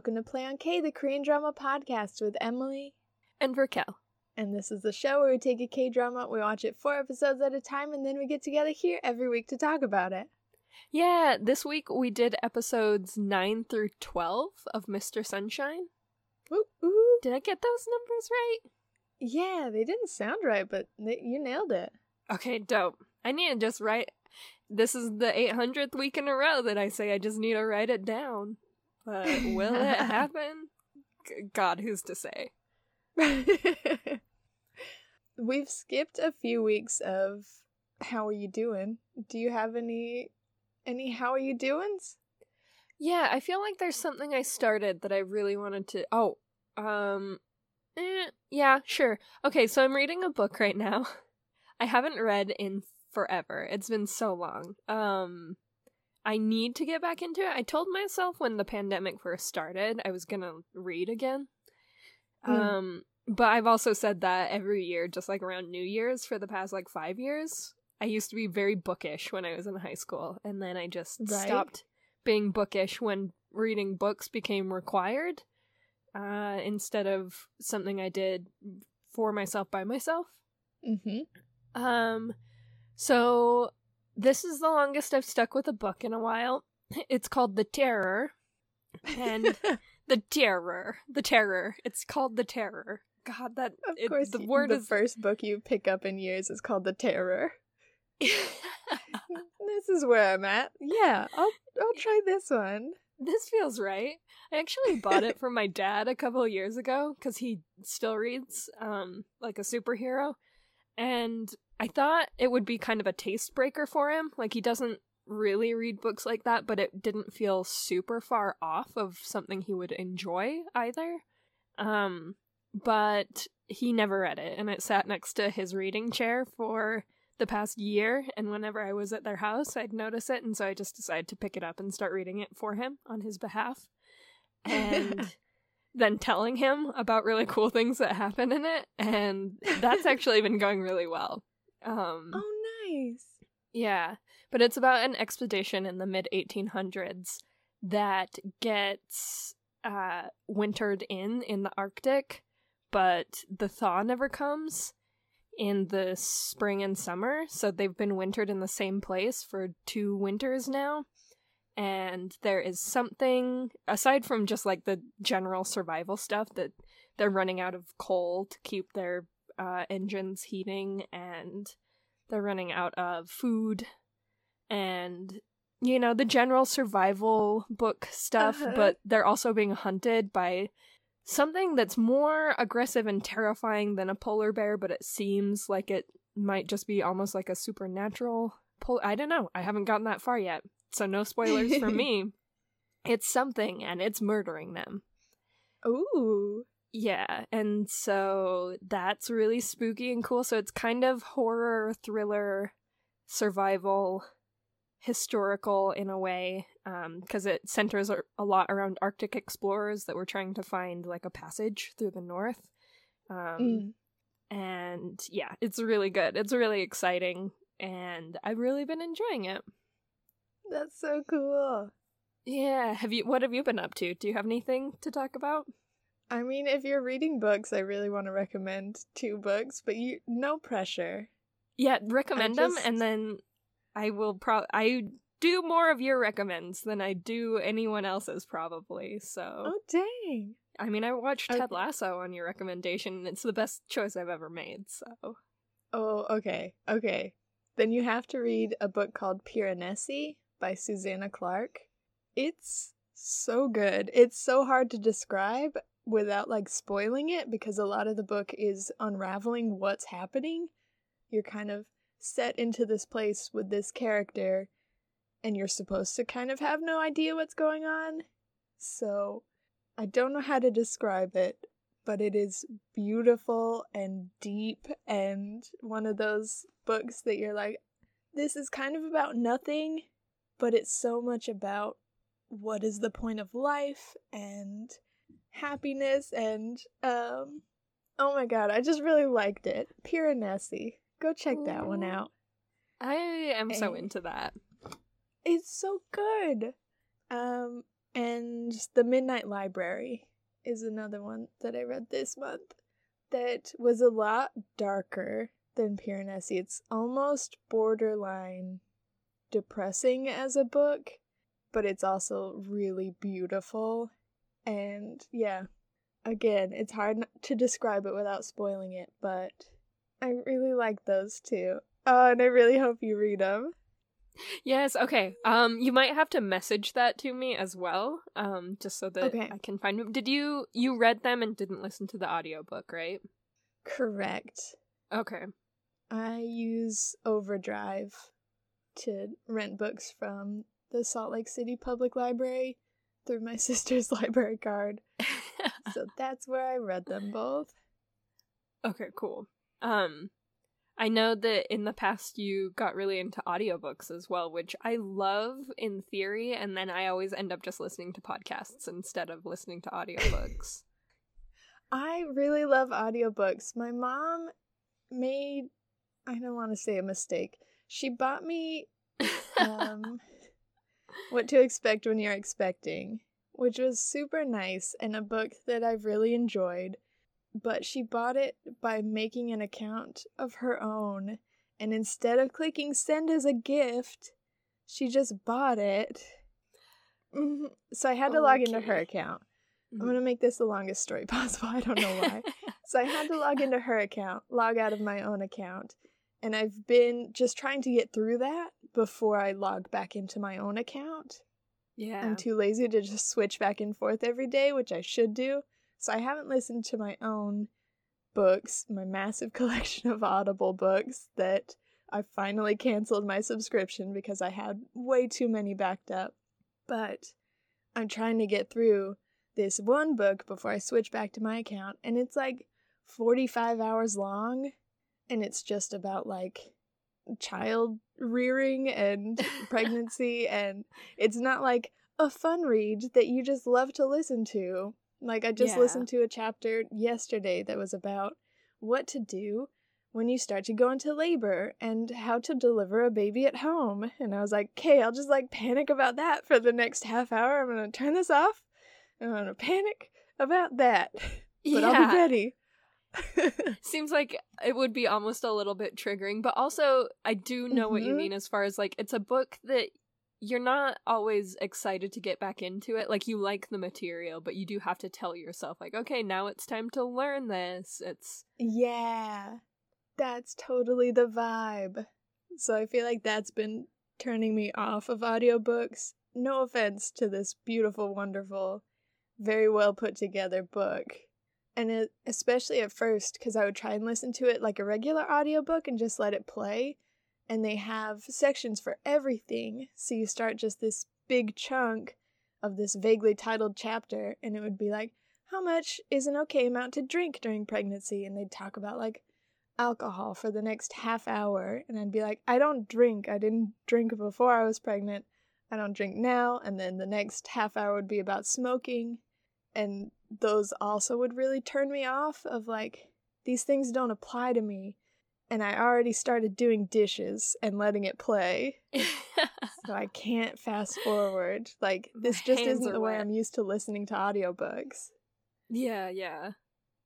welcome to Play on K, the Korean drama podcast with Emily. And Raquel. And this is the show where we take a K drama, we watch it four episodes at a time, and then we get together here every week to talk about it. Yeah, this week we did episodes 9 through 12 of Mr. Sunshine. Ooh, ooh. Did I get those numbers right? Yeah, they didn't sound right, but they, you nailed it. Okay, dope. I need to just write. This is the 800th week in a row that I say I just need to write it down. But will it happen? God, who's to say? We've skipped a few weeks of how are you doing? Do you have any any how are you doings? Yeah, I feel like there's something I started that I really wanted to. Oh, um, eh, yeah, sure. Okay, so I'm reading a book right now. I haven't read in forever. It's been so long. Um, I need to get back into it. I told myself when the pandemic first started I was gonna read again. Mm. Um, but I've also said that every year, just like around New Year's for the past like five years. I used to be very bookish when I was in high school, and then I just Right. stopped being bookish when reading books became required uh, instead of something I did for myself by myself. Mm-hmm. Um, so this is the longest I've stuck with a book in a while. It's called The Terror, and the Terror, the Terror. It's called The Terror. God, that Of it- course, the word the is first book you pick up in years is called The Terror. This is where I'm at. Yeah, I'll I'll try this one. this feels right. I actually bought it for my dad a couple of years ago because he still reads um like a superhero, and I thought it would be kind of a taste breaker for him. Like he doesn't really read books like that, but it didn't feel super far off of something he would enjoy either. Um, but he never read it, and it sat next to his reading chair for the past year. And whenever I was at their house, I'd notice it, and so I just decided to pick it up and start reading it for him on his behalf, and then telling him about really cool things that happen in it, and that's actually been going really well. Um, Oh, nice. yeah, but it's about an expedition in the mid 1800s that gets uh, wintered in in the Arctic, but the thaw never comes in the spring and summer. So they've been wintered in the same place for two winters now. And there is something, aside from just like the general survival stuff, that they're running out of coal to keep their uh, engines heating and they're running out of food and you know the general survival book stuff Uh-huh. but they're also being hunted by something that's more aggressive and terrifying than a polar bear but it seems like it might just be almost like a supernatural pol- I don't know I haven't gotten that far yet so no spoilers for me it's something and it's murdering them Ooh. Yeah, and so that's really spooky and cool. So it's kind of horror, thriller, survival, historical in a way, because it centers a a lot around Arctic explorers that were trying to find like a passage through the north. Um, Mm. And yeah, it's really good. It's really exciting, and I've really been enjoying it. That's so cool. Yeah, have you? What have you been up to? Do you have anything to talk about? I mean, if you're reading books, I really want to recommend two books, but you no pressure. Yeah, recommend them, and then I will pro. I do more of your recommends than I do anyone else's, probably. So, Oh dang. I mean, I watched oh, Ted Lasso on your recommendation, and it's the best choice I've ever made. So, Oh, okay. Okay. Then you have to read a book called Piranesi by Susanna Clarke. It's so good. It's so hard to describe without like spoiling it because a lot of the book is unraveling what's happening. You're kind of set into this place with this character and you're supposed to kind of have no idea what's going on. So, I don't know how to describe it, but it is beautiful and deep and one of those books that you're like this is kind of about nothing but it's so much about what is the point of life and happiness and um oh my god i just really liked it piranesi go check that one out I am so Eh. into that. it's so good um And The Midnight Library is another one that I read this month that was a lot darker than Piranesi. It's almost borderline depressing as a book, but it's also really beautiful. And yeah, again, it's hard to describe it without spoiling it, but I really like those two. Oh, and I really hope you read them. Yes, okay. Um you might have to message that to me as well, um just so that Okay. I can find them. Did you you read them and didn't listen to the audiobook, right? Correct. Okay. I use Overdrive to rent books from the Salt Lake City Public Library through my sister's library card. So that's where I read them both. okay, cool. Um I know that in the past you got really into audiobooks as well, which I love in theory, and then I always end up just listening to podcasts instead of listening to audiobooks. I really love audiobooks. My mom made I don't want to say a mistake. She bought me um What to Expect When You're Expecting, which was super nice and a book that I've really enjoyed. But she bought it by making an account of her own, and instead of clicking send as a gift, she just bought it. Mhm. So I had to log into her account. Mm-hmm. I'm gonna make this the longest story possible. I don't know why. so I had to log into her account, log out of my own account, and I've been just trying to get through that before I log back into my own account. yeah. I'm too lazy to just switch back and forth every day, which I should do. So I haven't listened to my own books, my massive collection of Audible books that I finally canceled my subscription because I had way too many backed up. But I'm trying to get through this one book before I switch back to my account, and it's like 45 hours long, and it's just about like child rearing and pregnancy, and it's not like a fun read that you just love to listen to. Like, I just Yeah. listened to a chapter yesterday that was about what to do when you start to go into labor and how to deliver a baby at home. And I was like, okay, I'll just like panic about that for the next half hour. I'm going to turn this off. and I'm going to panic about that. But I'll be ready. Seems like it would be almost a little bit triggering, but also I do know what you Mhm. mean as far as like it's a book that you're not always excited to get back into it. Like you like the material, but you do have to tell yourself like, okay, now it's time to learn this. It's yeah, that's totally the vibe. So I feel like that's been turning me off of audiobooks. No offense to this beautiful, wonderful, very well put together book. And it, especially at first, because I would try and listen to it like a regular audiobook and just let it play. And they have sections for everything. So you start just this big chunk of this vaguely titled chapter, and it would be like, how much is an okay amount to drink during pregnancy? And they'd talk about like alcohol for the next half hour. And I'd be like, I don't drink. I didn't drink before I was pregnant. I don't drink now. And then the next half hour would be about smoking. And those also would really turn me off of like, these things don't apply to me. And I already started doing dishes and letting it play. So I can't fast forward. Like, this just isn't the way wet. I'm used to listening to audiobooks. yeah, yeah.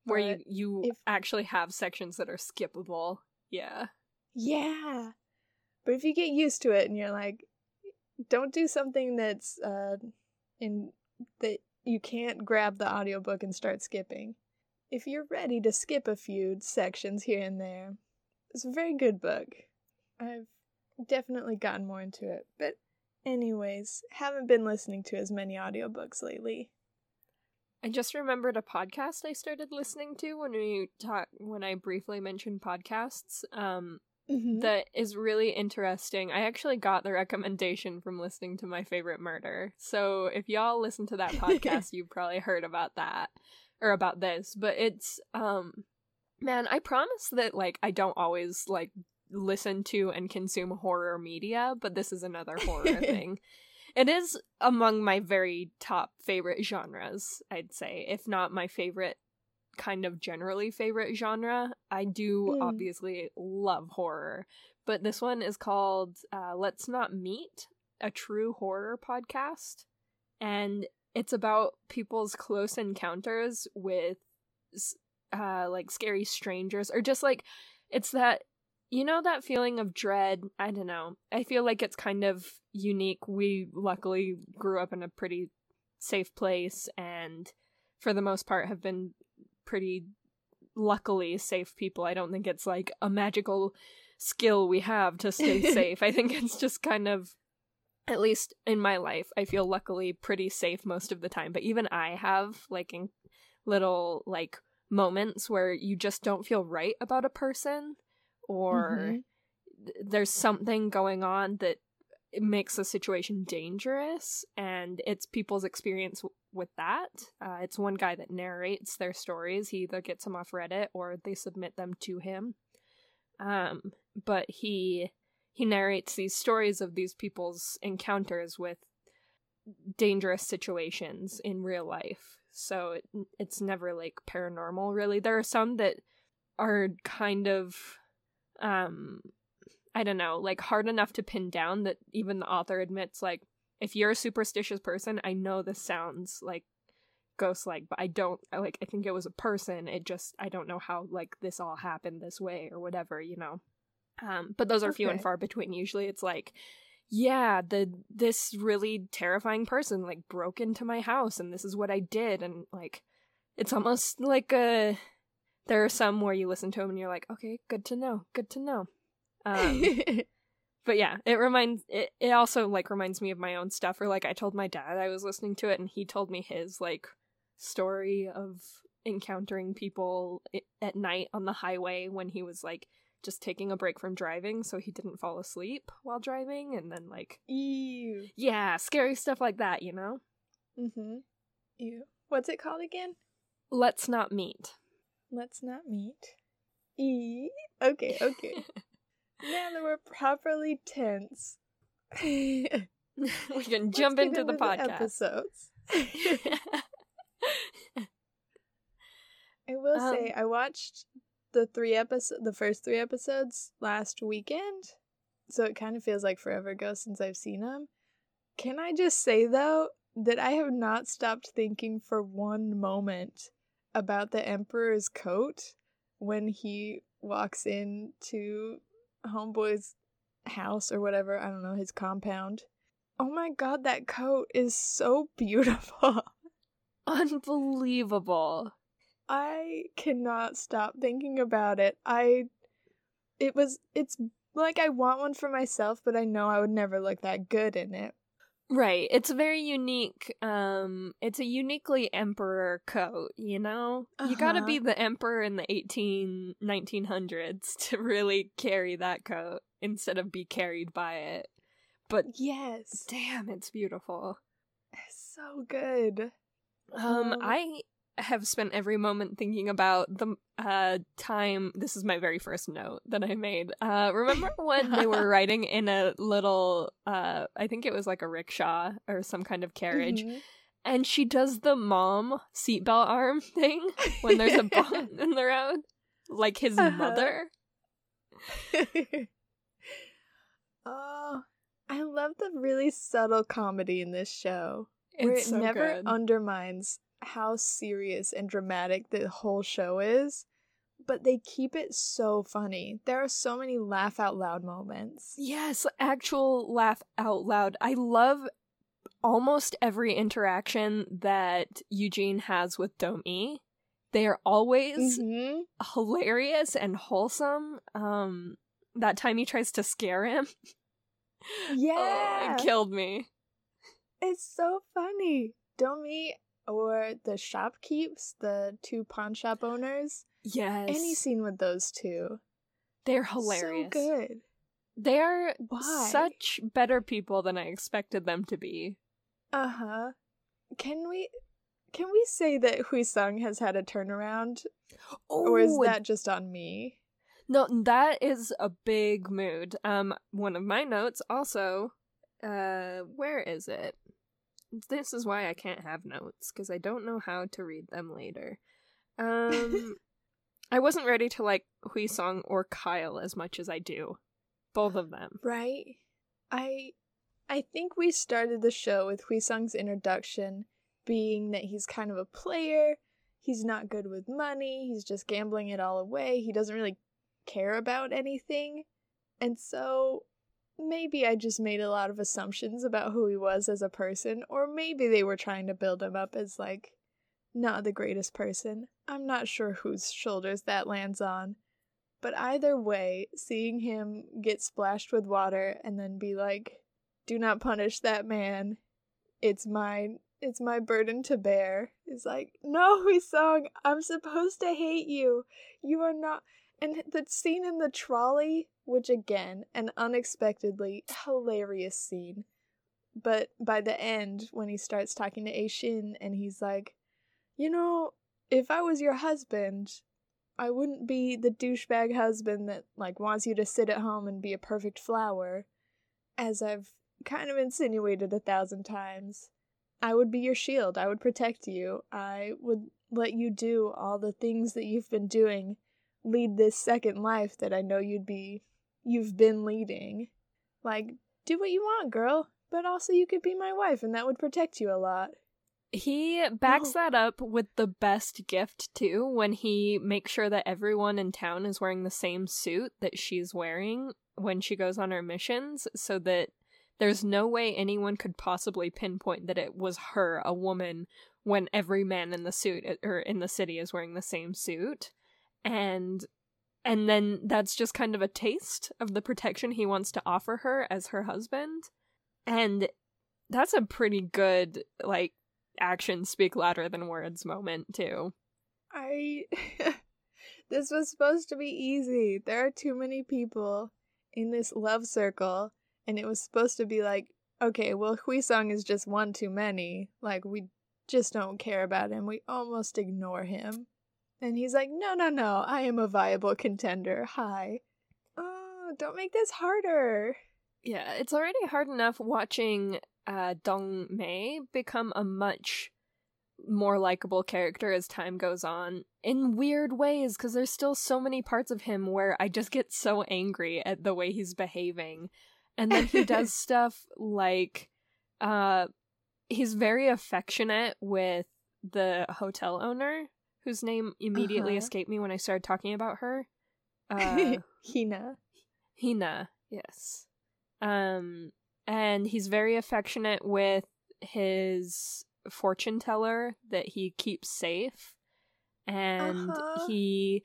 Where you you if- actually have sections that are skippable. Yeah. Yeah. But if you get used to it and you're like, don't do something that's uh in that you can't grab the audiobook and start skipping. If you're ready to skip a few sections here and there, it's a very good book. I've definitely gotten more into it. But anyways, haven't been listening to as many audiobooks lately. I just remembered a podcast I started listening to when we talk when I briefly mentioned podcasts. Um Mhm. that is really interesting. I actually got the recommendation from listening to my favorite murder. So if y'all listen to that podcast, you've probably heard about that or about this. But it's um man, I promise that like I don't always like listen to and consume horror media, but this is another horror thing. It is among my very top favorite genres, I'd say, if not my favorite kind of generally favorite genre. I do Mm. obviously love horror, but this one is called uh, Let's Not Meet, a true horror podcast. and it's about people's close encounters with uh like scary strangers or just like it's that you know that feeling of dread i don't know i feel like it's kind of unique we luckily grew up in a pretty safe place and for the most part have been pretty luckily safe people. I don't think it's like a magical skill we have to stay safe. I think it's just kind of at least in my life i feel luckily pretty safe most of the time. But even i have like in little like moments where you just don't feel right about a person or mm-hmm. there's something going on that makes the situation dangerous and it's people's experience with that. Uh, it's one guy that narrates their stories. He either gets them off reddit or they submit them to him. Um, but he he narrates these stories of these people's encounters with dangerous situations in real life. So it, it's never like paranormal really. There are some that are kind of um i don't know like hard enough to pin down that even the author admits like if you're a superstitious person i know this sounds like ghost like but i don't like i think it was a person it just i don't know how like this all happened this way or whatever you know um but those are okay. few and far between usually it's like yeah, the this really terrifying person like broke into my house and this is what I did and like it's almost like a there are some where you listen to them and you're like, okay, good to know, good to know. Um, but yeah, it reminds it, it also like reminds me of my own stuff. Or like I told my dad I was listening to it and he told me his like story of encountering people at night on the highway when he was like just taking a break from driving so he didn't fall asleep while driving and then like Ew. Yeah, scary stuff like that, you know? Mm-hmm. Ew. What's it called again? Let's not meet. Let's not meet. E okay, okay. now that we're properly tense. we can jump into, into the podcast. Episodes. I will um, say I watched the three episode the first three episodes last weekend. So it kind of feels like forever ago since I've seen them. Can I just say though that I have not stopped thinking for one moment about the emperor's coat when he walks into homeboy's house or whatever, I don't know, his compound. Oh my god, that coat is so beautiful. Unbelievable. I cannot stop thinking about it. I it was it's like I want one for myself, but I know I would never look that good in it. Right. It's a very unique. Um it's a uniquely emperor coat, you know? Uh-huh. You got to be the emperor in the 18 1900s to really carry that coat instead of be carried by it. But yes, damn, it's beautiful. It's so good. Um, um I have spent every moment thinking about the uh, time. This is my very first note that I made. Uh, remember when they were riding in a little, uh, I think it was like a rickshaw or some kind of carriage, mm-hmm. and she does the mom seatbelt arm thing when there's a bump in the road, like his uh-huh. mother. oh, I love the really subtle comedy in this show. It's where it so never good. undermines how serious and dramatic the whole show is, but they keep it so funny. There are so many laugh out loud moments. Yes, actual laugh out loud. I love almost every interaction that Eugene has with Domi. They are always mm-hmm. hilarious and wholesome. Um that time he tries to scare him. Yeah. oh, it killed me. It's so funny. Domee or the shopkeeps, the two pawn shop owners. Yes. Any scene with those two. They're hilarious. So good. They are Why? such better people than I expected them to be. Uh-huh. Can we can we say that Hui Sung has had a turnaround? Oh, or is oh, that just on me? No, that is a big mood. Um one of my notes also uh where is it? This is why I can't have notes because I don't know how to read them later. Um, I wasn't ready to like Hui Song or Kyle as much as I do, both of them. Right. I I think we started the show with Hui Song's introduction being that he's kind of a player. He's not good with money. He's just gambling it all away. He doesn't really care about anything. And so maybe I just made a lot of assumptions about who he was as a person, or maybe they were trying to build him up as like not the greatest person. I'm not sure whose shoulders that lands on. But either way, seeing him get splashed with water and then be like, do not punish that man. It's mine. It's my burden to bear. Is like, no, Huisong, I'm supposed to hate you. You are not. And the scene in the trolley, which again, an unexpectedly hilarious scene. But by the end, when he starts talking to A Shin and he's like, you know, if I was your husband, I wouldn't be the douchebag husband that like wants you to sit at home and be a perfect flower, as I've kind of insinuated a thousand times. I would be your shield. I would protect you. I would let you do all the things that you've been doing, lead this second life that I know you'd be you've been leading. Like, do what you want, girl, but also you could be my wife and that would protect you a lot. He backs that up with the best gift too when he makes sure that everyone in town is wearing the same suit that she's wearing when she goes on her missions so that there's no way anyone could possibly pinpoint that it was her, a woman, when every man in the suit or in the city is wearing the same suit. And and then that's just kind of a taste of the protection he wants to offer her as her husband. And that's a pretty good like actions speak louder than words moment too. I this was supposed to be easy. There are too many people in this love circle and it was supposed to be like okay, well Huisong is just one too many. Like we just don't care about him. We almost ignore him. And he's like, "No, no, no. I am a viable contender. Hi." Oh, don't make this harder. Yeah, it's already hard enough watching uh, Dong Mei become a much more likable character as time goes on in weird ways because there's still so many parts of him where I just get so angry at the way he's behaving. And then he does stuff like uh he's very affectionate with the hotel owner whose name immediately uh-huh. escaped me when I started talking about her. Uh Hina. Hina, yes. Um and he's very affectionate with his fortune teller that he keeps safe and uh-huh. he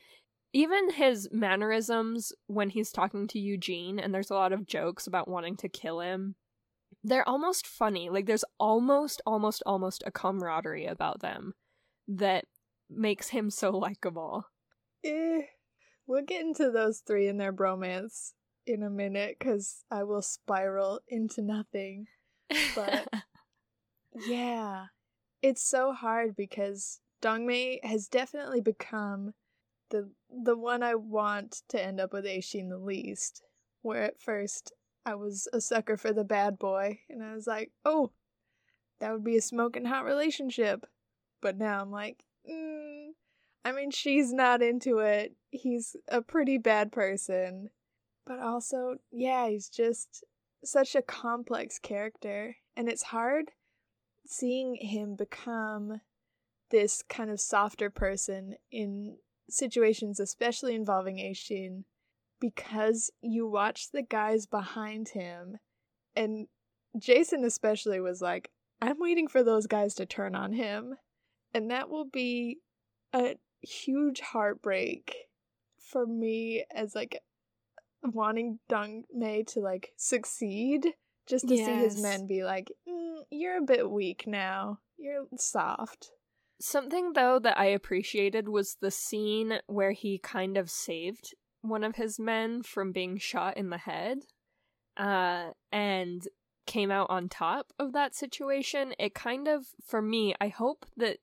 even his mannerisms when he's talking to Eugene and there's a lot of jokes about wanting to kill him they're almost funny like there's almost almost almost a camaraderie about them that makes him so likable eh, we'll get into those three and their bromance in a minute because I will spiral into nothing. But yeah, it's so hard because Dongmei has definitely become the the one I want to end up with Aishin the least. Where at first I was a sucker for the bad boy, and I was like, oh, that would be a smoking hot relationship. But now I'm like, mm, I mean, she's not into it. He's a pretty bad person. But also, yeah, he's just such a complex character. And it's hard seeing him become this kind of softer person in situations, especially involving Aishin, because you watch the guys behind him. And Jason, especially, was like, I'm waiting for those guys to turn on him. And that will be a huge heartbreak for me as like wanting Dong Mei to like succeed just to yes. see his men be like, mm, "You're a bit weak now. You're soft." Something though that I appreciated was the scene where he kind of saved one of his men from being shot in the head, uh, and came out on top of that situation. It kind of, for me, I hope that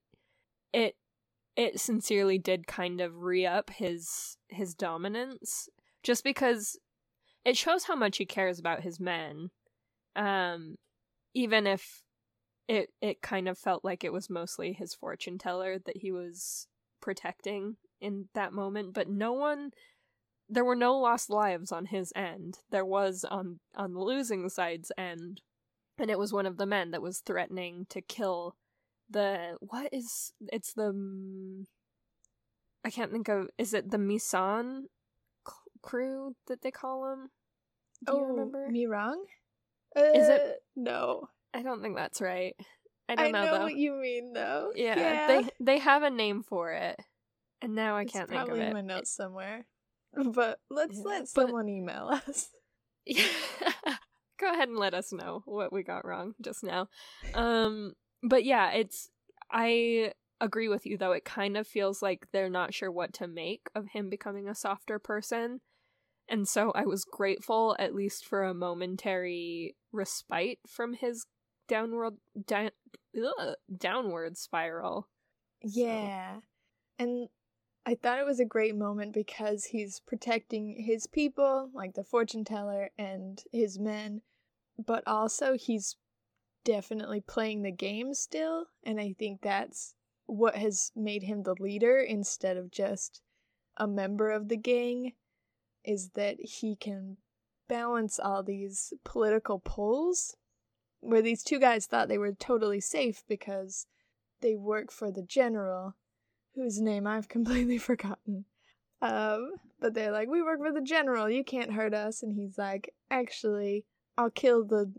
it it sincerely did kind of re up his his dominance just because it shows how much he cares about his men. Um, even if it it kind of felt like it was mostly his fortune teller that he was protecting in that moment, but no one there were no lost lives on his end. There was on on the losing side's end, and it was one of the men that was threatening to kill the what is it's the I can't think of is it the Misan crew that they call them? Do oh, you remember? Me wrong? Uh, is it uh, no? I don't think that's right. I don't I know, know what you mean though. Yeah, yeah. they they have a name for it, and now I It's can't think of it. It's probably in my notes somewhere. But let's Yeah, let but- someone email us. Go ahead and let us know what we got wrong just now. Um, but yeah, it's I agree with you though. It kind of feels like they're not sure what to make of him becoming a softer person. And so I was grateful at least for a momentary respite from his downward down, ugh, downward spiral. Yeah. And I thought it was a great moment because he's protecting his people, like the fortune teller and his men, but also he's definitely playing the game still. And I think that's what has made him the leader instead of just a member of the gang, is that he can balance all these political pulls where these two guys thought they were totally safe because they work for the general whose name I've completely forgotten. Um, but they're like, "We work for the general. You can't hurt us." And he's like, "Actually, I'll kill the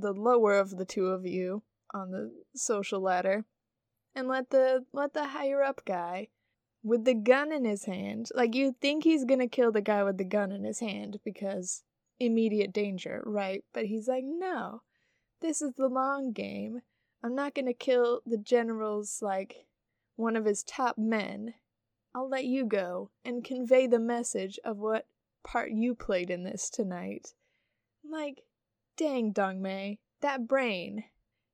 the lower of the two of you on the social ladder, and let the let the higher up guy with the gun in his hand. Like you think he's gonna kill the guy with the gun in his hand because immediate danger, right? But he's like, no, this is the long game. I'm not gonna kill the general's like one of his top men. I'll let you go and convey the message of what part you played in this tonight. Like, dang, Dongmei, that brain.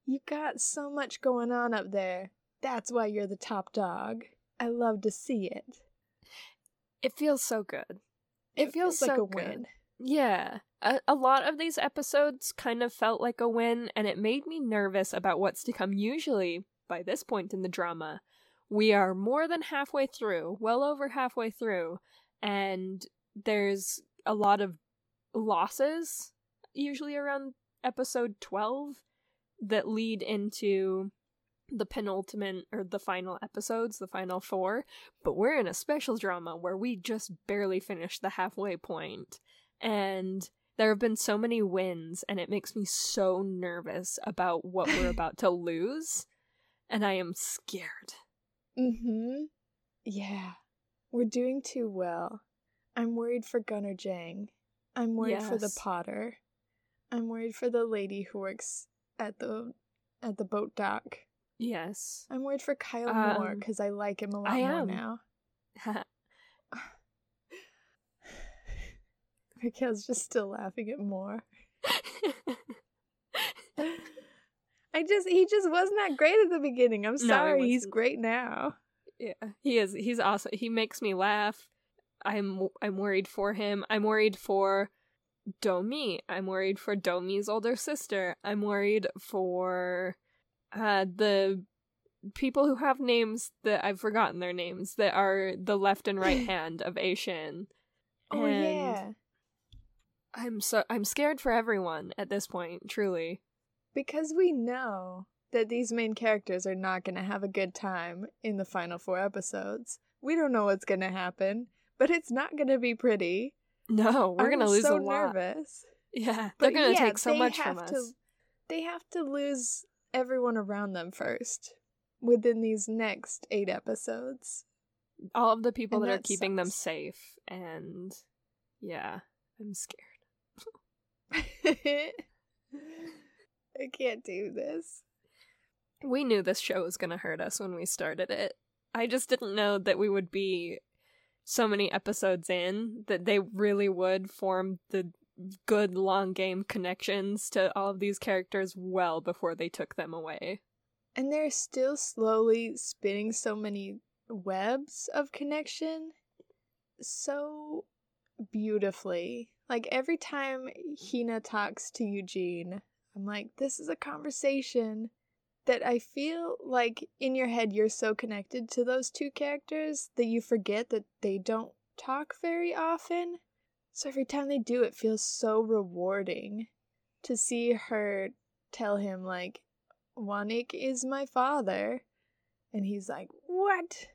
You got so much going on up there. That's why you're the top dog. I love to see it. It feels so good. It, feels, like so a good. win. Yeah. A, a lot of these episodes kind of felt like a win, and it made me nervous about what's to come. Usually, by this point in the drama, we are more than halfway through, well over halfway through, and there's a lot of losses, usually around episode 12, that lead into the penultimate or the final episodes, the final four. But we're in a special drama where we just barely finished the halfway point, and there have been so many wins, and it makes me so nervous about what we're about to lose, and I am scared. Mm-hmm. Yeah. We're doing too well. I'm worried for Gunnar Jang. I'm worried for the potter. I'm worried for the lady who works at the at the boat dock. Yes. I'm worried for Kyle Moore Um, because I like him a lot I more am. now. Raquel's just still laughing at Moore. I just he just wasn't that great at the beginning. I'm sorry, he's wasn't. great now. yeah, he is. He's awesome. He makes me laugh. I'm I'm worried for him. I'm worried for Domi. I'm worried for Domi's older sister. I'm worried for uh the people who have names that I've forgotten their names that are the left and right hand of Aishin. Oh And yeah. I'm so I'm scared for everyone at this point, truly. Because we know that these main characters are not going to have a good time in the final four episodes. We don't know what's going to happen, but it's not going to be pretty. No, we're gonna lose so a lot. nervous. Yeah, they're gonna yeah, take so much from to- us. They have to lose everyone around them first within these next eight episodes. All of the people and that are that keeping them safe, and yeah, I'm scared. I can't do this. We knew this show was gonna hurt us when we started it. I just didn't know that we would be so many episodes in that they really would form the good long game connections to all of these characters well before they took them away. And they're still slowly spinning so many webs of connection so beautifully. Like every time Hina talks to Eugene, I'm like, this is a conversation that I feel like in your head you're so connected to those two characters that you forget that they don't talk very often. So every time they do, it feels so rewarding to see her tell him like Wanik is my father. And he's like, "What?"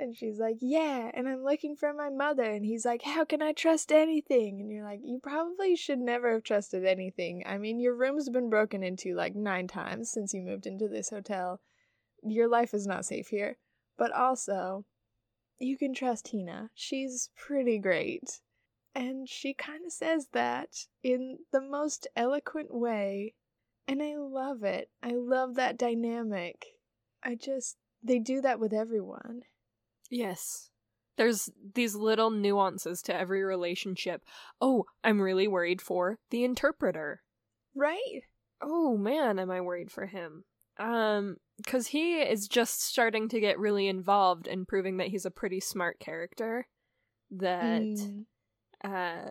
And she's like, Yeah, and I'm looking for my mother. And he's like, How can I trust anything? And you're like, You probably should never have trusted anything. I mean, your room's been broken into like nine times since you moved into this hotel. Your life is not safe here. But also, you can trust Hina. She's pretty great. And she kind of says that in the most eloquent way. And I love it. I love that dynamic. I just, they do that with everyone. Yes. There's these little nuances to every relationship. Oh, I'm really worried for the interpreter. Right? Oh man, am I worried for him. Um cuz he is just starting to get really involved and proving that he's a pretty smart character that mm. uh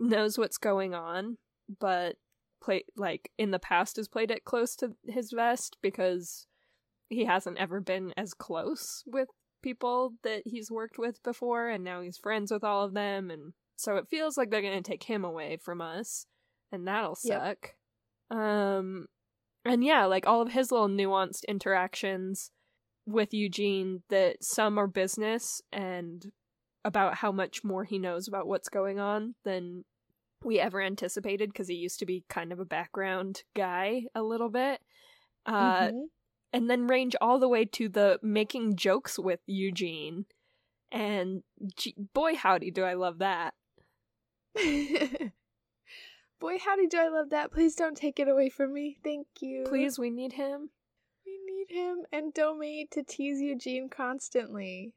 knows what's going on, but play like in the past has played it close to his vest because he hasn't ever been as close with people that he's worked with before, and now he's friends with all of them, and so it feels like they're gonna take him away from us, and that'll suck. Yep. Um, and yeah, like all of his little nuanced interactions with Eugene that some are business and about how much more he knows about what's going on than we ever anticipated because he used to be kind of a background guy a little bit. Uh, mm-hmm and then range all the way to the making jokes with Eugene. And gee, boy, howdy, do I love that. boy, howdy, do I love that. Please don't take it away from me. Thank you. Please, we need him. We need him and Domee to tease Eugene constantly.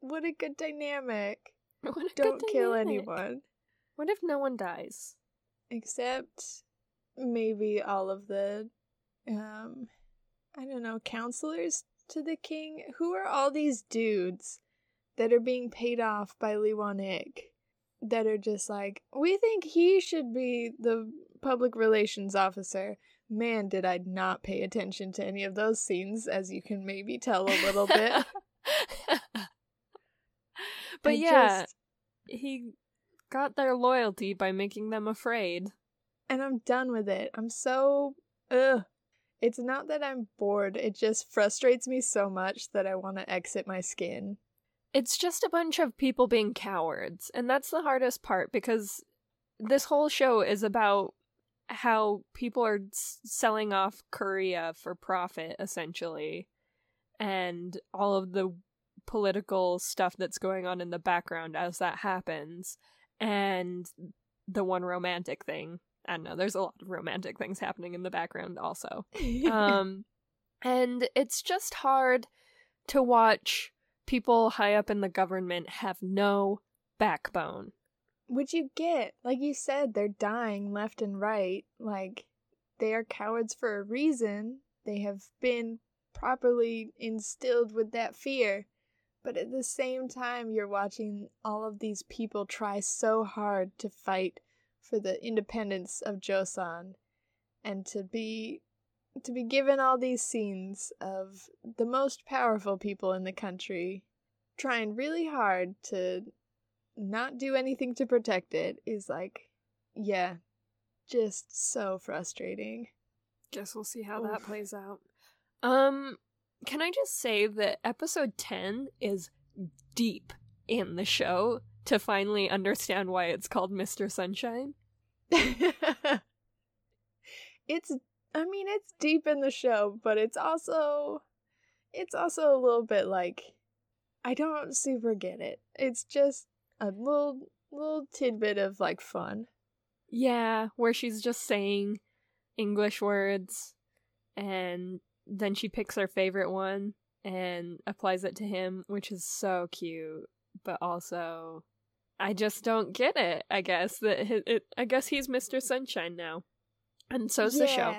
What a good dynamic. A don't good kill dynamic. anyone. What if no one dies? Except maybe all of the um I don't know, counselors to the king? Who are all these dudes that are being paid off by Lee Ik that are just like, we think he should be the public relations officer? Man, did I not pay attention to any of those scenes, as you can maybe tell a little bit. but I yeah, just... he got their loyalty by making them afraid. And I'm done with it. I'm so ugh. It's not that I'm bored, it just frustrates me so much that I want to exit my skin. It's just a bunch of people being cowards, and that's the hardest part because this whole show is about how people are selling off Korea for profit, essentially, and all of the political stuff that's going on in the background as that happens, and the one romantic thing I don't know, there's a lot of romantic things happening in the background also. um and it's just hard to watch people high up in the government have no backbone. Would you get, like you said, they're dying left and right. Like they are cowards for a reason. They have been properly instilled with that fear. But at the same time, you're watching all of these people try so hard to fight for the independence of Joseon and to be to be given all these scenes of the most powerful people in the country trying really hard to not do anything to protect it is like yeah just so frustrating. Guess we'll see how Oof. that plays out. Um can i just say that episode 10 is deep in the show to finally understand why it's called Mr. Sunshine. it's I mean it's deep in the show, but it's also it's also a little bit like I don't super get it. It's just a little little tidbit of like fun. Yeah, where she's just saying English words and then she picks her favorite one and applies it to him, which is so cute, but also I just don't get it. I guess that it, it, I guess he's Mr. Sunshine now, and so's yeah. the show.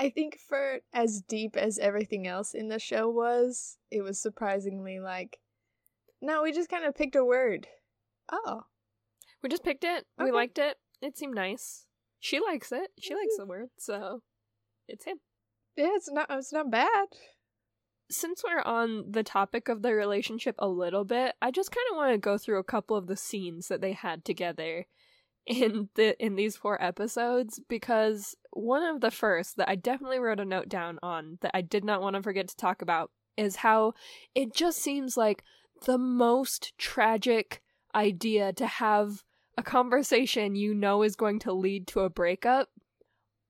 I think for as deep as everything else in the show was, it was surprisingly like, no, we just kind of picked a word. Oh, we just picked it. Okay. We liked it. It seemed nice. She likes it. She likes mm-hmm. the word, so it's him. Yeah, it's not. It's not bad since we're on the topic of the relationship a little bit, I just kind of want to go through a couple of the scenes that they had together in the in these four episodes because one of the first that I definitely wrote a note down on that I did not want to forget to talk about is how it just seems like the most tragic idea to have a conversation you know is going to lead to a breakup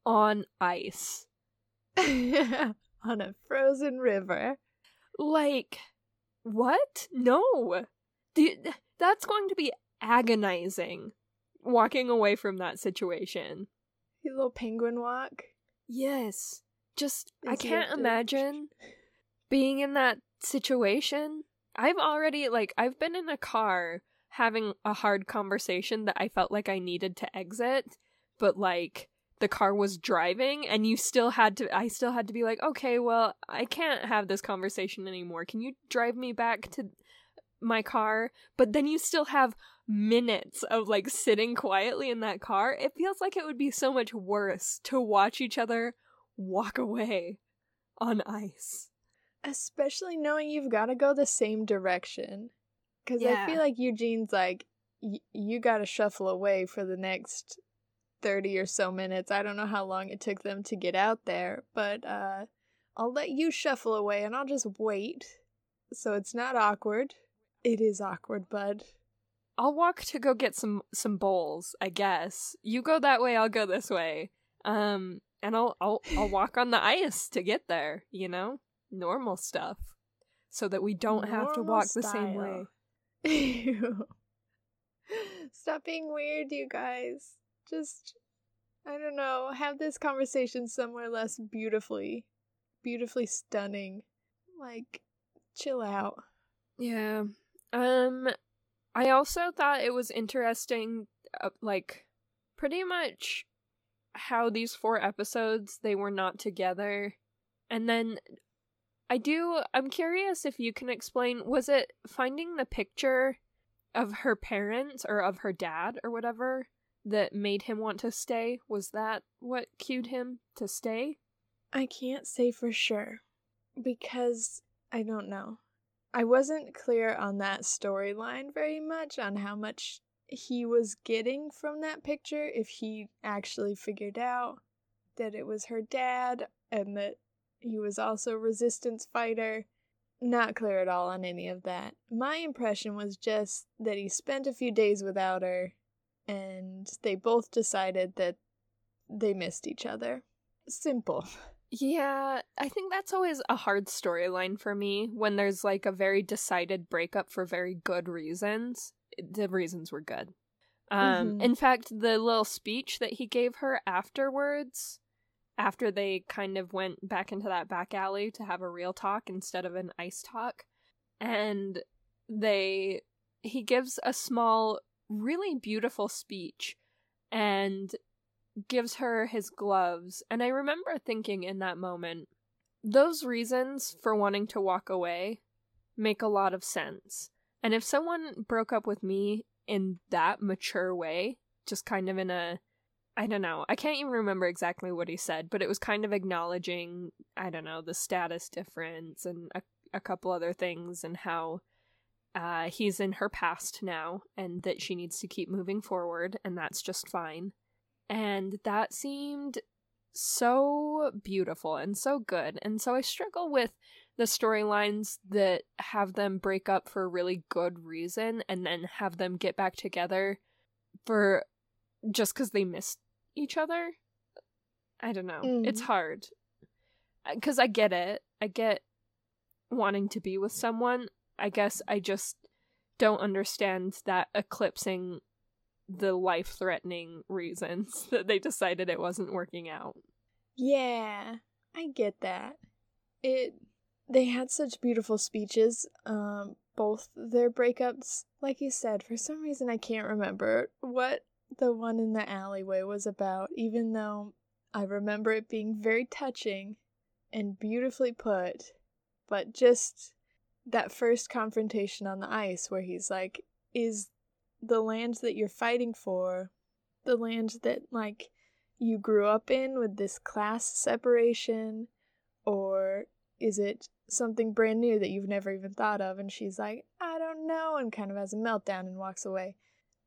on ice. on a frozen river. Like, what? No. That's going to be agonizing walking away from that situation. Your little penguin walk? Yes. Just, I can't imagine being in that situation. I've already, like, I've been in a car having a hard conversation that I felt like I needed to exit, but, like, the car was driving and you still had to I still had to be like, "Okay, well, I can't have this conversation anymore. Can you drive me back to my car?" But then you still have minutes of like sitting quietly in that car. It feels like it would be so much worse to watch each other walk away on ice. Especially knowing you've got to go the same direction. Cuz yeah. I feel like Eugene's like y- you got to shuffle away for the next 30 or so minutes. I don't know how long it took them to get out there, but uh, I'll let you shuffle away and I'll just wait. So it's not awkward. It is awkward, bud. I'll walk to go get some some bowls, I guess. You go that way, I'll go this way. Um and I'll I'll I'll walk on the ice to get there, you know? Normal stuff. So that we don't Normal have to walk style. the same way. Stop being weird, you guys just I don't know, have this conversation somewhere less beautifully beautifully stunning. Like chill out. Yeah. Um I also thought it was interesting uh, like pretty much how these four episodes they were not together. And then I do I'm curious if you can explain was it finding the picture of her parents or of her dad or whatever that made him want to stay? Was that what cued him to stay? I can't say for sure because I don't know. I wasn't clear on that storyline very much on how much he was getting from that picture, if he actually figured out that it was her dad and that he was also a resistance fighter. Not clear at all on any of that. My impression was just that he spent a few days without her and they both decided that they missed each other. Simple. Yeah, I think that's always a hard storyline for me when there's like a very decided breakup for very good reasons. The reasons were good. Um mm-hmm. in fact, the little speech that he gave her afterwards after they kind of went back into that back alley to have a real talk instead of an ice talk and they he gives a small really beautiful speech and gives her his gloves. And I remember thinking in that moment, those reasons for wanting to walk away make a lot of sense. And if someone broke up with me in that mature way, just kind of in a I don't know. I can't even remember exactly what he said, but it was kind of acknowledging, I don't know, the status difference and a, a couple other things and how uh, he's in her past now and that she needs to keep moving forward, and that's just fine. And that seemed so beautiful and so good. And so I struggle with the storylines that have them break up for a really good reason and then have them get back together for just because they missed each other. I don't know. Mm. It's hard. Because uh, I get it. I get wanting to be with someone. I guess I just don't understand that eclipsing the life threatening reasons that they decided it wasn't working out. Yeah, I get that. It they had such beautiful speeches, um both their breakups. Like you said, for some reason I can't remember what the one in the alleyway was about, even though I remember it being very touching and beautifully put, but just that first confrontation on the ice where he's like, is the land that you're fighting for the land that, like, you grew up in with this class separation? Or is it something brand new that you've never even thought of? And she's like, I don't know, and kind of has a meltdown and walks away.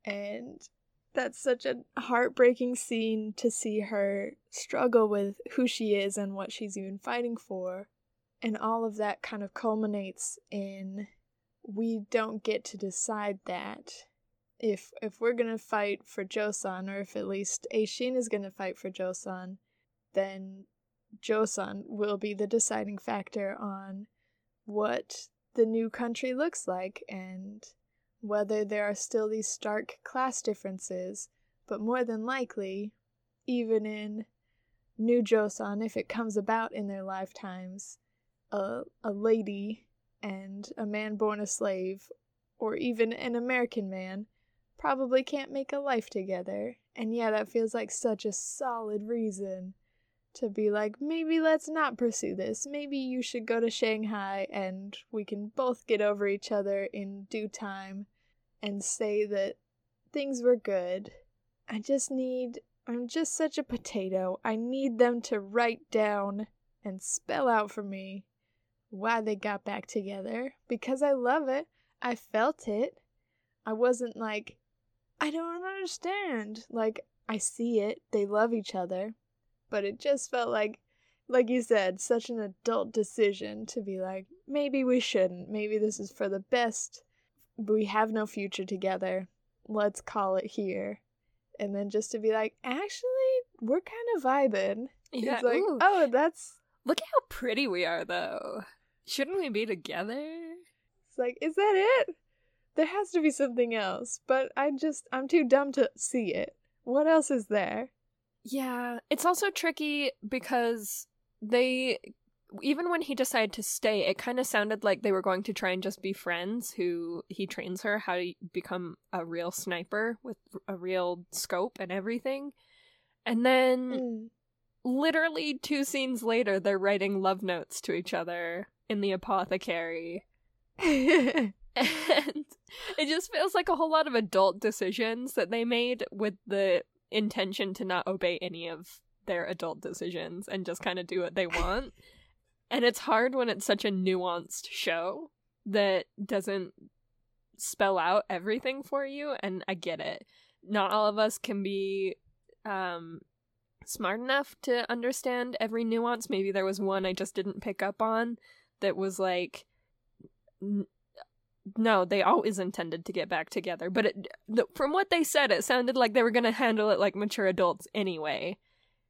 And that's such a heartbreaking scene to see her struggle with who she is and what she's even fighting for. And all of that kind of culminates in we don't get to decide that. If if we're gonna fight for Joseon, or if at least Aishin is gonna fight for Joseon, then Joseon will be the deciding factor on what the new country looks like and whether there are still these stark class differences, but more than likely, even in New Joseon, if it comes about in their lifetimes, a, a lady and a man born a slave, or even an American man, probably can't make a life together. And yeah, that feels like such a solid reason to be like, maybe let's not pursue this. Maybe you should go to Shanghai and we can both get over each other in due time and say that things were good. I just need. I'm just such a potato. I need them to write down and spell out for me why they got back together because I love it. I felt it. I wasn't like, I don't understand. Like, I see it. They love each other. But it just felt like, like you said, such an adult decision to be like, maybe we shouldn't. Maybe this is for the best we have no future together. Let's call it here. And then just to be like, actually, we're kind of vibing. Yeah. It's like, ooh. oh, that's. Look at how pretty we are, though. Shouldn't we be together? It's like, is that it? There has to be something else, but I just, I'm too dumb to see it. What else is there? Yeah, it's also tricky because they even when he decided to stay, it kind of sounded like they were going to try and just be friends who he trains her how to become a real sniper with a real scope and everything. And then Mm. literally two scenes later they're writing love notes to each other in the apothecary. And it just feels like a whole lot of adult decisions that they made with the intention to not obey any of their adult decisions and just kind of do what they want. and it's hard when it's such a nuanced show that doesn't spell out everything for you and I get it. Not all of us can be um smart enough to understand every nuance. Maybe there was one I just didn't pick up on that was like n- no, they always intended to get back together, but it, the, from what they said, it sounded like they were going to handle it like mature adults anyway.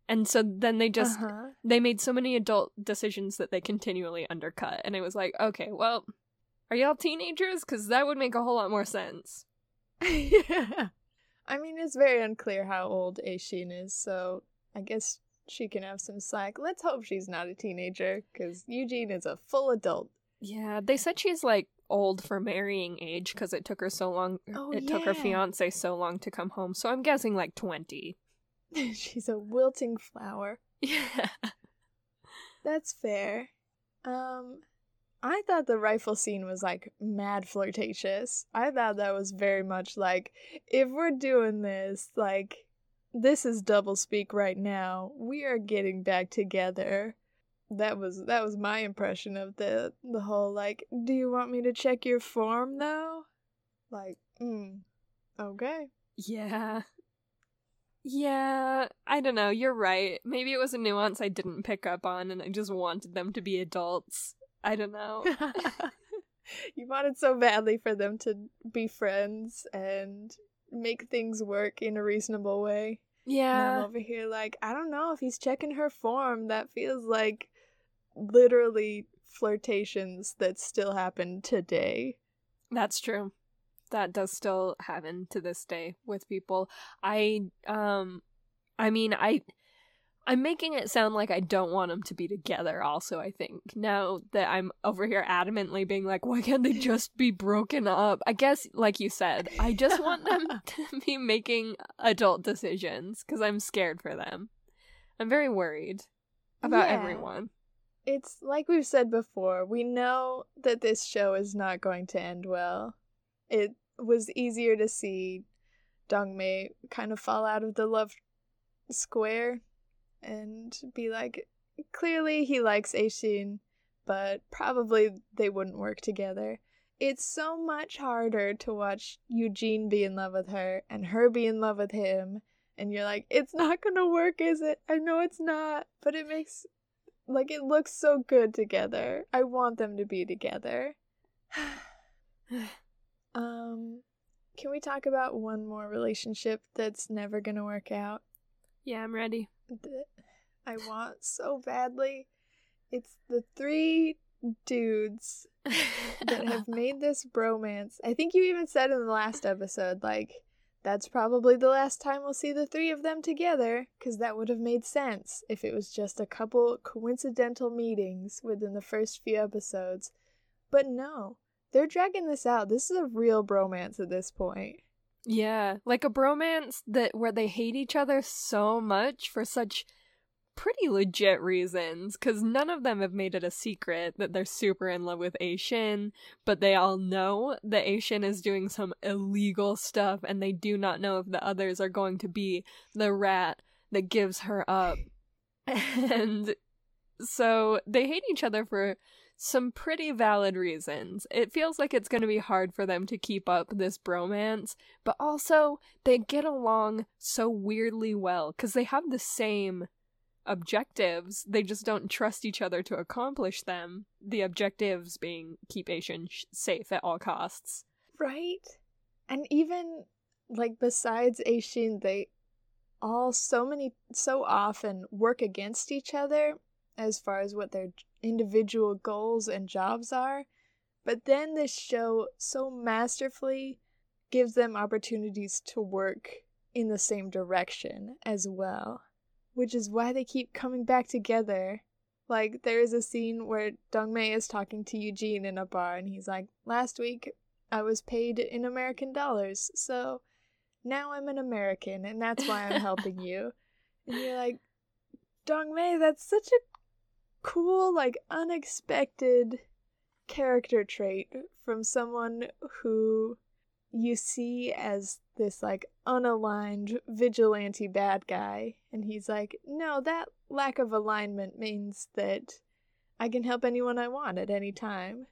And so then they just Uh-huh. they made so many adult decisions that they continually undercut, and it was like, okay, well, are y'all teenagers? Because that would make a whole lot more sense. yeah. I mean, it's very unclear how old Aishin is, so I guess she can have some slack. Let's hope she's not a teenager, because Eugene is a full adult. Yeah, they said she's like old for marrying age because it took her so long. Oh, it took her fiance so long to come home. So I'm guessing like twenty. she's a wilting flower. Yeah. That's fair. Um, I thought the rifle scene was like mad flirtatious. I thought that was very much like, if we're doing this, like, this is double speak right now. We are getting back together. That was that was my impression of the the whole like, do you want me to check your form though? Like, mm, okay. Yeah. Yeah, I don't know. You're right. Maybe it was a nuance I didn't pick up on and I just wanted them to be adults. I don't know. you wanted so badly for them to be friends and make things work in a reasonable way. And I'm Yeah. over here like, I don't know if he's checking her form. That feels like literally flirtations that still happen today. That's true. That does still happen to this day with people. I um I mean I I'm making it sound like I don't want them to be together also, I think. Now that I'm over here adamantly being like, why can't they just be broken up? I guess like you said, I just want them to be making adult decisions cuz I'm scared for them. I'm very worried about Yeah. everyone. It's like we've said before, we know that this show is not going to end well. It was easier to see Dongmei kind of fall out of the love square and be like, clearly he likes Aishin, but probably they wouldn't work together. it's so much harder to watch Eugene be in love with her and her be in love with him. And you're like, it's not gonna work, is it? I know it's not, but it makes like it looks so good together. I want them to be together. um can we talk about one more relationship that's never gonna work out? Yeah, I'm ready. I want so badly. It's the three dudes that have made this bromance. I think you even said in the last episode, like, that's probably the last time we'll see the three of them together, because that would have made sense if it was just a couple coincidental meetings within the first few episodes. But no, they're dragging this out. This is a real bromance at this point. Yeah, like a bromance that where they hate each other so much for such pretty legit reasons because none of them have made it a secret that they're super in love with Aishin, but they all know that Aishin is doing some illegal stuff and they do not know if the others are going to be the rat that gives her up. And so they hate each other for some pretty valid reasons. It feels like it's going to be hard for them to keep up this bromance, but also they get along so weirdly well because they have the same objectives. They just don't trust each other to accomplish them. The objectives being keep Aishin sh- safe at all costs. Right? And even like besides Aishin, they all so many so often work against each other as far as what their individual goals and jobs are. But then this show so masterfully gives them opportunities to work in the same direction as well which is why they keep coming back together. Like there is a scene where Dong Dongmei is talking to Eugene in a bar and he's like, "Last week I was paid in American dollars, so now I'm an American and that's why I'm helping you." And you're like, "Dongmei, that's such a cool like unexpected character trait from someone who you see as this like unaligned vigilante bad guy and he's like no that lack of alignment means that i can help anyone i want at any time.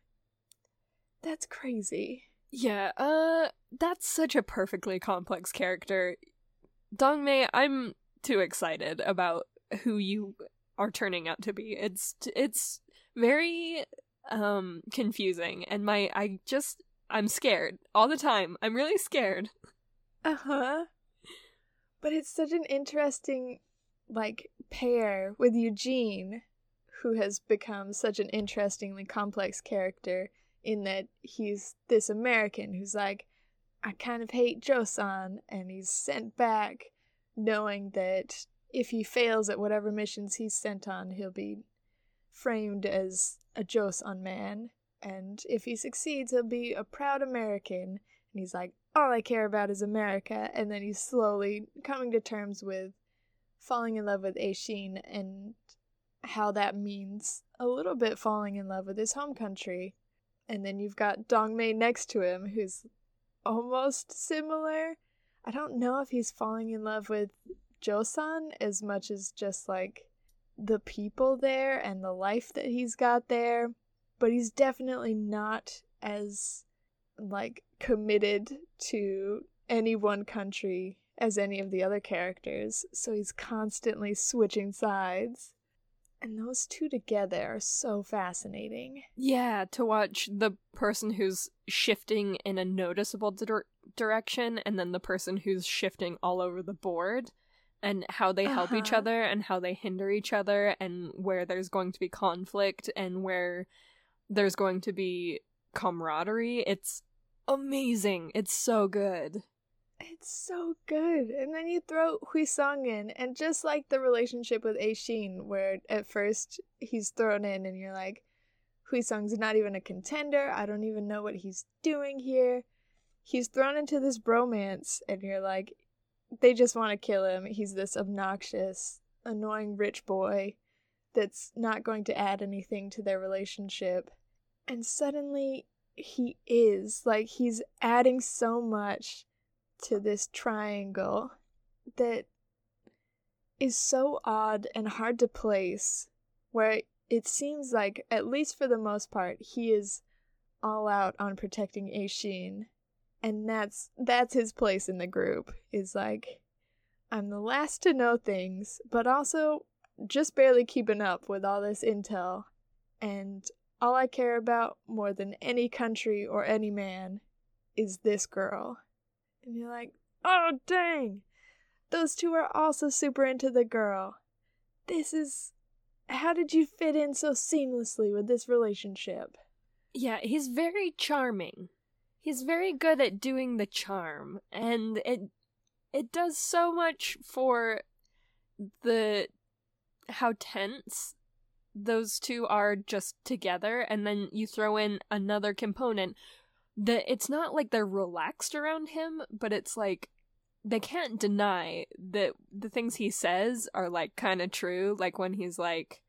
That's crazy. Yeah uh that's such a perfectly complex character. Dongmei i'm too excited about who you are turning out to be it's it's very um confusing and my i just I'm scared all the time. I'm really scared. Uh huh. But it's such an interesting, like, pair with Eugene, who has become such an interestingly complex character in that he's this American who's like, I kind of hate Joseon, and he's sent back knowing that if he fails at whatever missions he's sent on, he'll be framed as a Joseon man and if he succeeds, he'll be a proud American. And he's like, all I care about is America. And then he's slowly coming to terms with falling in love with Aishin and how that means a little bit falling in love with his home country. And then you've got Dongmei next to him, who's almost similar. I don't know if he's falling in love with Joseon as much as just like the people there and the life that he's got there but he's definitely not as like committed to any one country as any of the other characters, so he's constantly switching sides. And those two together are so fascinating. Yeah, to watch the person who's shifting in a noticeable di- direction and then the person who's shifting all over the board and how they help uh-huh. each other and how they hinder each other and where there's going to be conflict and where there's going to be camaraderie. It's amazing. It's so good. It's so good. And then you throw Huisong in, and just like the relationship with Aishin, where at first he's thrown in and you're like, Huisong's not even a contender. I don't even know what he's doing here. He's thrown into this bromance, and you're like, they just want to kill him. He's this obnoxious, annoying rich boy that's not going to add anything to their relationship and suddenly he is like he's adding so much to this triangle that is so odd and hard to place where it seems like at least for the most part he is all out on protecting Aishin. And that's that's his place in the group. Is like I'm the last to know things, but also just barely keeping up with all this intel. And all I care about more than any country or any man is this girl. And you're like, oh dang! Those two are also super into the girl. This is. How did you fit in so seamlessly with this relationship? Yeah, he's very charming. He's very good at doing the charm, and it it does so much for the how tense those two are just together and then you throw in another component that it's not like they're relaxed around him but it's like they can't deny that the things he says are like kind of true like when he's like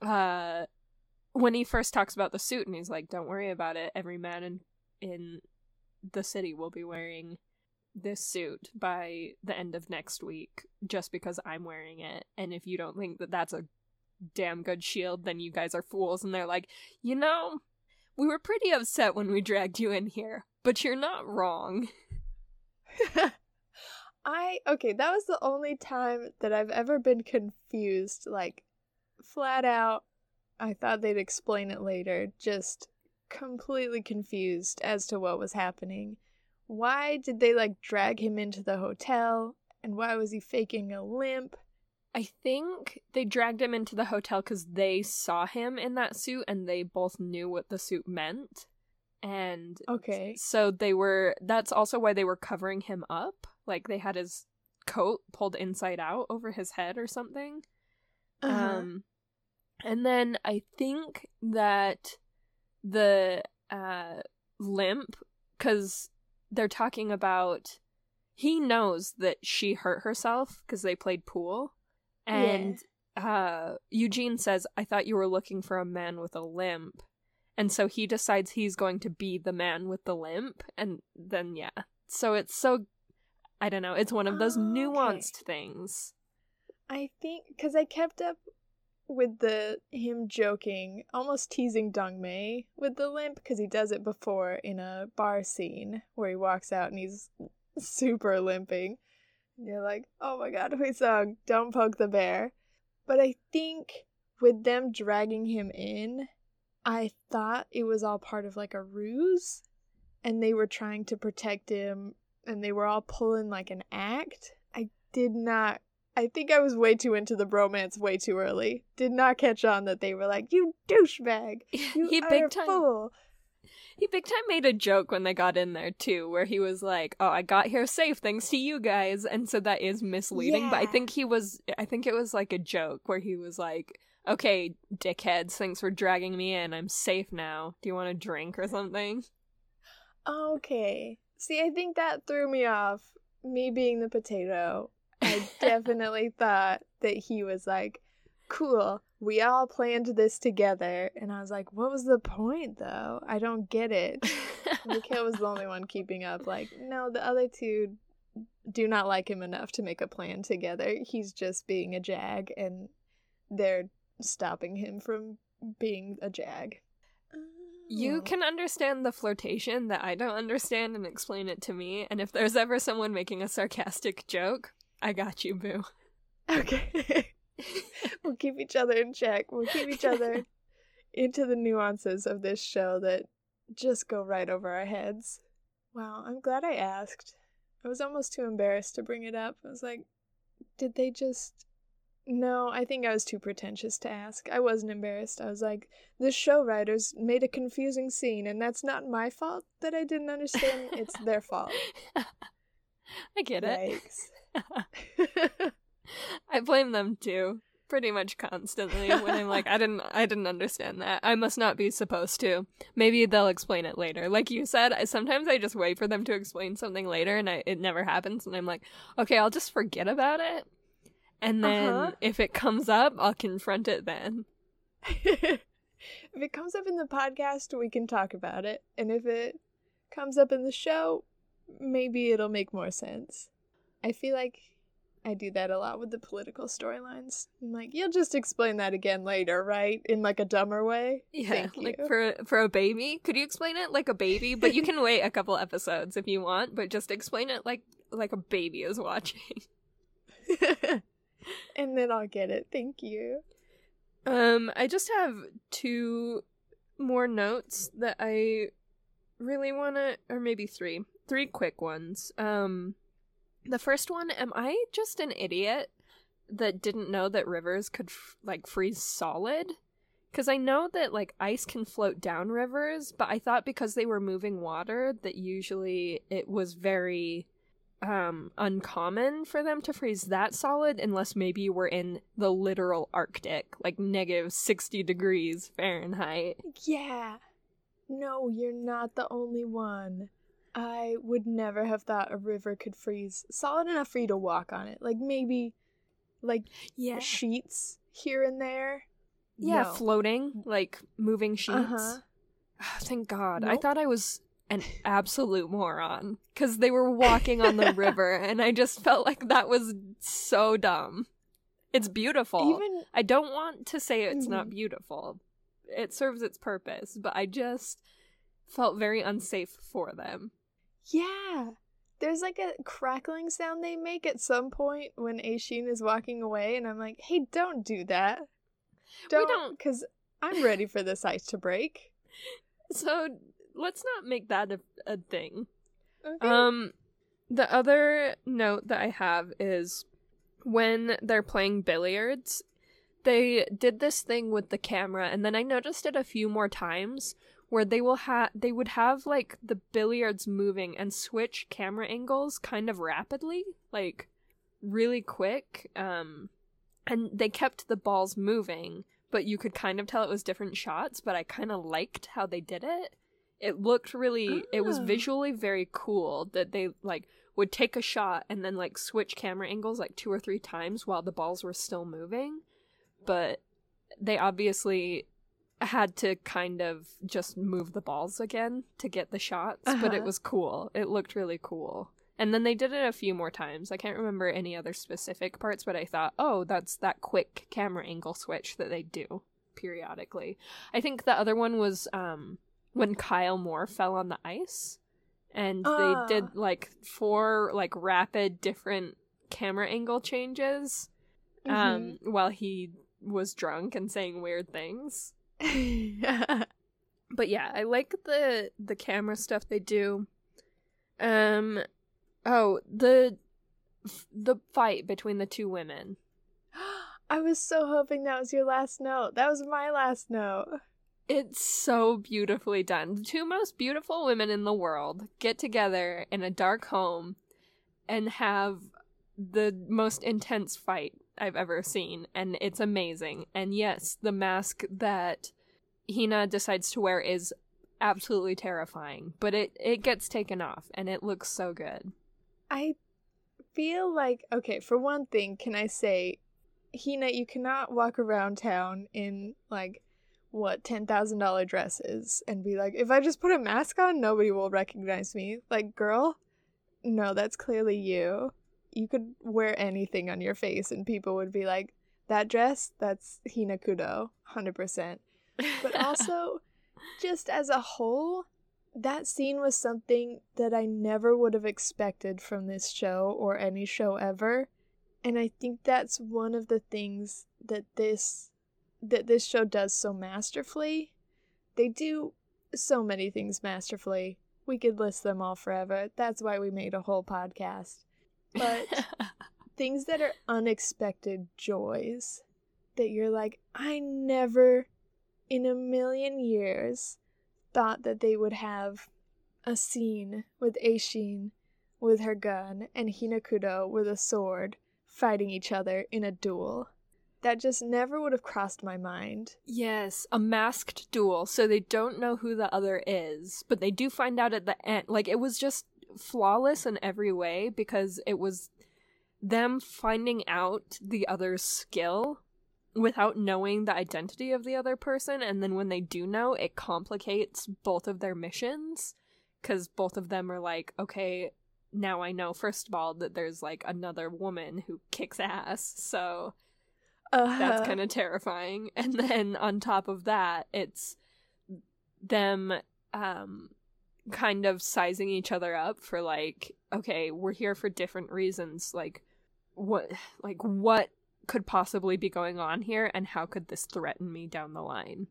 uh when he first talks about the suit and he's like don't worry about it every man in in the city will be wearing this suit by the end of next week just because I'm wearing it. And if you don't think that that's a damn good shield then you guys are fools. And they're like you know we were pretty upset when we dragged you in here but you're not wrong. I okay, that was the only time that I've ever been confused, like flat out. I thought they'd explain it later, just completely confused as to what was happening. Why did they like drag him into the hotel? And why was he faking a limp? I think they dragged him into the hotel because they saw him in that suit and they both knew what the suit meant. And okay, so they were. That's also why they were covering him up like they had his coat pulled inside out over his head or something. Uh-huh. Um and then I think that the uh limp cuz they're talking about he knows that she hurt herself cuz they played pool and yeah. uh Eugene says I thought you were looking for a man with a limp. And so he decides he's going to be the man with the limp and then yeah. So it's so I don't know. It's one of those oh, nuanced okay. things. I think because I kept up with the him joking, almost teasing Dongmei with the limp because he does it before in a bar scene where he walks out and he's super limping. And you're like, oh my god, Huisong, don't poke the bear. But I think with them dragging him in, I thought it was all part of like a ruse and they were trying to protect him and they were all pulling like an act. I did not I think I was way too into the bromance way too early. Did not catch on that they were like, "You douchebag, you he big time, fool." He big time made a joke when they got in there too, where he was like, "Oh, I got here safe thanks to you guys," and so that is misleading. Yeah. But I think he was, I think it was like a joke where he was like, "Okay, dickheads, thanks for dragging me in. I'm safe now. Do you want a drink or something?" Okay, See, I think that threw me off. Me being the potato, I definitely thought that he was like, cool, we all planned this together. And I was like, what was the point though? I don't get it. Mikhail was the only one keeping up. Like, no, the other two do not like him enough to make a plan together. He's just being a jag and they're stopping him from being a jag. You hmm. can understand the flirtation that I don't understand and explain it to me. And if there's ever someone making a sarcastic joke, I got you, boo. Okay. we'll keep each other in check. We'll keep each other into the nuances of this show that just go right over our heads. Wow, I'm glad I asked. I was almost too embarrassed to bring it up. I was like, did they just no, I think I was too pretentious to ask. I wasn't embarrassed. I was like, the show writers made a confusing scene, and that's not my fault that I didn't understand. it's their fault. I get Yikes. it. I blame them too, pretty much constantly. When I'm like, I didn't, I didn't understand that. I must not be supposed to. Maybe they'll explain it later. Like you said, I, sometimes I just wait for them to explain something later, and I, it never happens. And I'm like, okay, I'll just forget about it and then uh-huh. if it comes up, I'll confront it then. if it comes up in the podcast, we can talk about it. And if it comes up in the show, maybe it'll make more sense. I feel like I do that a lot with the political storylines. I'm like, you'll just explain that again later, right? In like a dumber way. Yeah, like for for a baby. Could you explain it like a baby? But you can wait a couple episodes if you want, but just explain it like like a baby is watching. and then I'll get it. Thank you. Um, I just have two more notes that I really want to, or maybe three, three quick ones. Um, the first one, am I just an idiot that didn't know that rivers could f- like freeze solid? Because I know that like ice can float down rivers, but I thought because they were moving water that usually it was very um uncommon for them to freeze that solid unless maybe were in the literal arctic like negative 60 degrees fahrenheit Yeah. No, you're not the only one. I would never have thought a river could freeze solid enough for you to walk on it. Like maybe like yeah sheets here and there. yeah No. floating like moving sheets Uh-huh. thank god i thought i was an absolute moron because they were walking on the river and i just felt like that was so dumb it's beautiful Even I don't want to say it's not Mhm. beautiful. It serves its purpose, but I just felt very unsafe for them. Yeah. There's like a crackling sound they make at some point when Aishin is walking away and I'm like, "Hey, don't do that." Don't don't- cuz I'm ready for this ice to break. So let's not make that a, a thing. Okay. Um, the other note that I have is when they're playing billiards, they did this thing with the camera, and then I noticed it a few more times where they will have they would have like the billiards moving and switch camera angles kind of rapidly, like really quick. Um, and they kept the balls moving, but you could kind of tell it was different shots. But I kind of liked how they did it it looked really it was Oh. visually very cool that they like would take a shot and then like switch camera angles like two or three times while the balls were still moving but they obviously had to kind of just move the balls again to get the shots but it Uh-huh. was cool it looked really cool and then they did it a few more times i can't remember any other specific parts but i thought oh that's that quick camera angle switch that they do periodically i think the other one was um when Kyle Moore fell on the ice and Ah. they did like four like rapid different camera angle changes um while he was drunk and saying weird things. But yeah, I like the the camera stuff they do. Um oh, the the fight between the two women. I was so hoping that was your last note. That was my last note. It's so beautifully done. The two most beautiful women in the world get together in a dark home and have the most intense fight I've ever seen, and it's amazing. And yes, the mask that Hina decides to wear is absolutely terrifying, but it, it gets taken off, and it looks so good. I feel like okay, for one thing, can I say Hina, you cannot walk around town in like what ten thousand dollar dresses and be like, if I just put a mask on, nobody will recognize me. Like, girl, no, that's clearly you. You could wear anything on your face and people would be like, that dress, that's Hina Kudo, hundred percent. But also, just as a whole, that scene was something that I never would have expected from this show or any show ever. And I think that's one of the things that this that this show does so masterfully. They do so many things masterfully. We could list them all forever. That's why we made a whole podcast. But things that are unexpected joys that you're like, I never in a million years thought that they would have a scene with Aishin with her gun and Hina Kudo with a sword fighting each other in a duel. That just never would have crossed my mind. Yes, a masked duel, so they don't know who the other is, but they do find out at the end. Like, it was just flawless in every way because it was them finding out the other's skill without knowing the identity of the other person, and then when they do know, it complicates both of their missions because both of them are like, okay, now I know first of all that there's like another woman who kicks ass. So Uh, that's kind of terrifying. And then on top of that, it's them um kind of sizing each other up for like okay, we're here for different reasons. Like what like what could possibly be going on here and how could this threaten me down the line?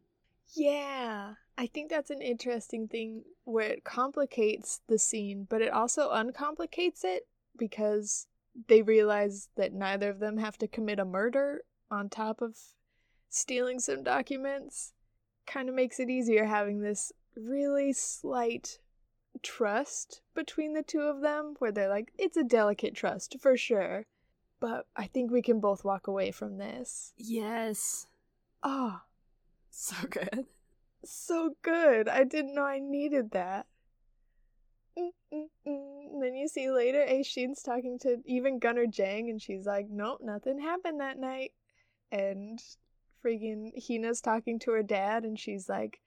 Yeah, I think that's an interesting thing where it complicates the scene, but it also uncomplicates it because they realize that neither of them have to commit a murder on top of stealing some documents. Kind of makes it easier having this really slight trust between the two of them where they're like, it's a delicate trust for sure. But I think we can both walk away from this. Yes. Oh, So good. so good. I didn't know I needed that. Mm-mm-mm. Then you see later, Aishin's talking to even Gunner Jang, and she's like, "Nope, nothing happened that night." And freaking Hina's talking to her dad, and she's like,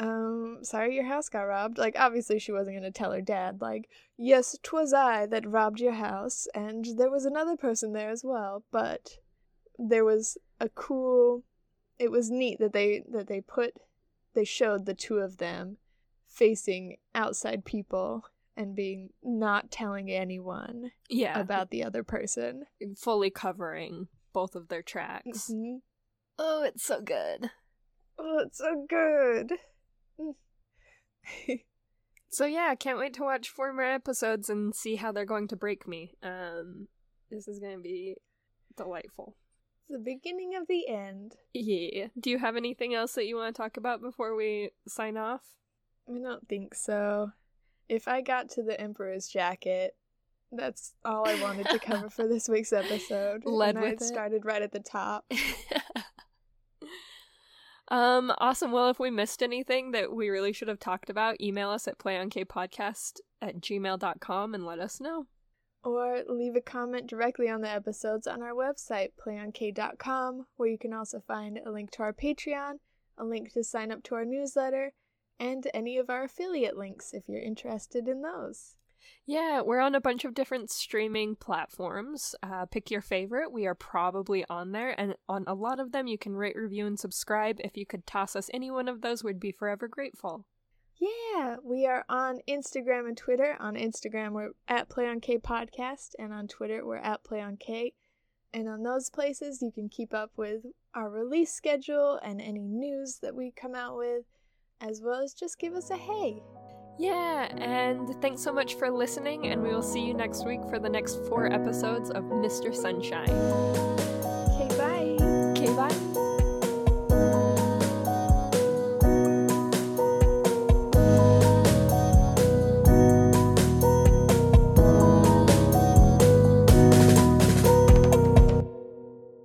"Um, sorry, your house got robbed." Like, obviously, she wasn't gonna tell her dad. Like, yes, 'twas I that robbed your house, and there was another person there as well. But there was a cool it was neat that they that they put they showed the two of them facing outside people and being not telling anyone Yeah. about the other person. fully covering both of their tracks. Mhm. Oh, it's so good. Oh, it's so good. So yeah, can't wait to watch four more episodes and see how they're going to break me. Um this is going to be delightful. the beginning of the end. Yeah. Do you have anything else that you want to talk about before we sign off? I don't think so. If I got to the Emperor's jacket, that's all I wanted to cover for this week's episode. Led and I with it. started right at the top. um awesome. Well, if we missed anything that we really should have talked about, email us at playonkpodcast at gmail.com and let us know. Or leave a comment directly on the episodes on our website, playonk.com, where you can also find a link to our Patreon, a link to sign up to our newsletter, and any of our affiliate links if you're interested in those. Yeah, we're on a bunch of different streaming platforms. Uh, pick your favorite. We are probably on there, and on a lot of them, you can rate, review, and subscribe. If you could toss us any one of those, we'd be forever grateful. Yeah, we are on Instagram and Twitter. On Instagram, we're at PlayOnK Podcast, and on Twitter, we're at PlayOnK. And on those places, you can keep up with our release schedule and any news that we come out with, as well as just give us a hey. Yeah, and thanks so much for listening, and we will see you next week for the next four episodes of Mr. Sunshine. Okay, bye. Okay, bye.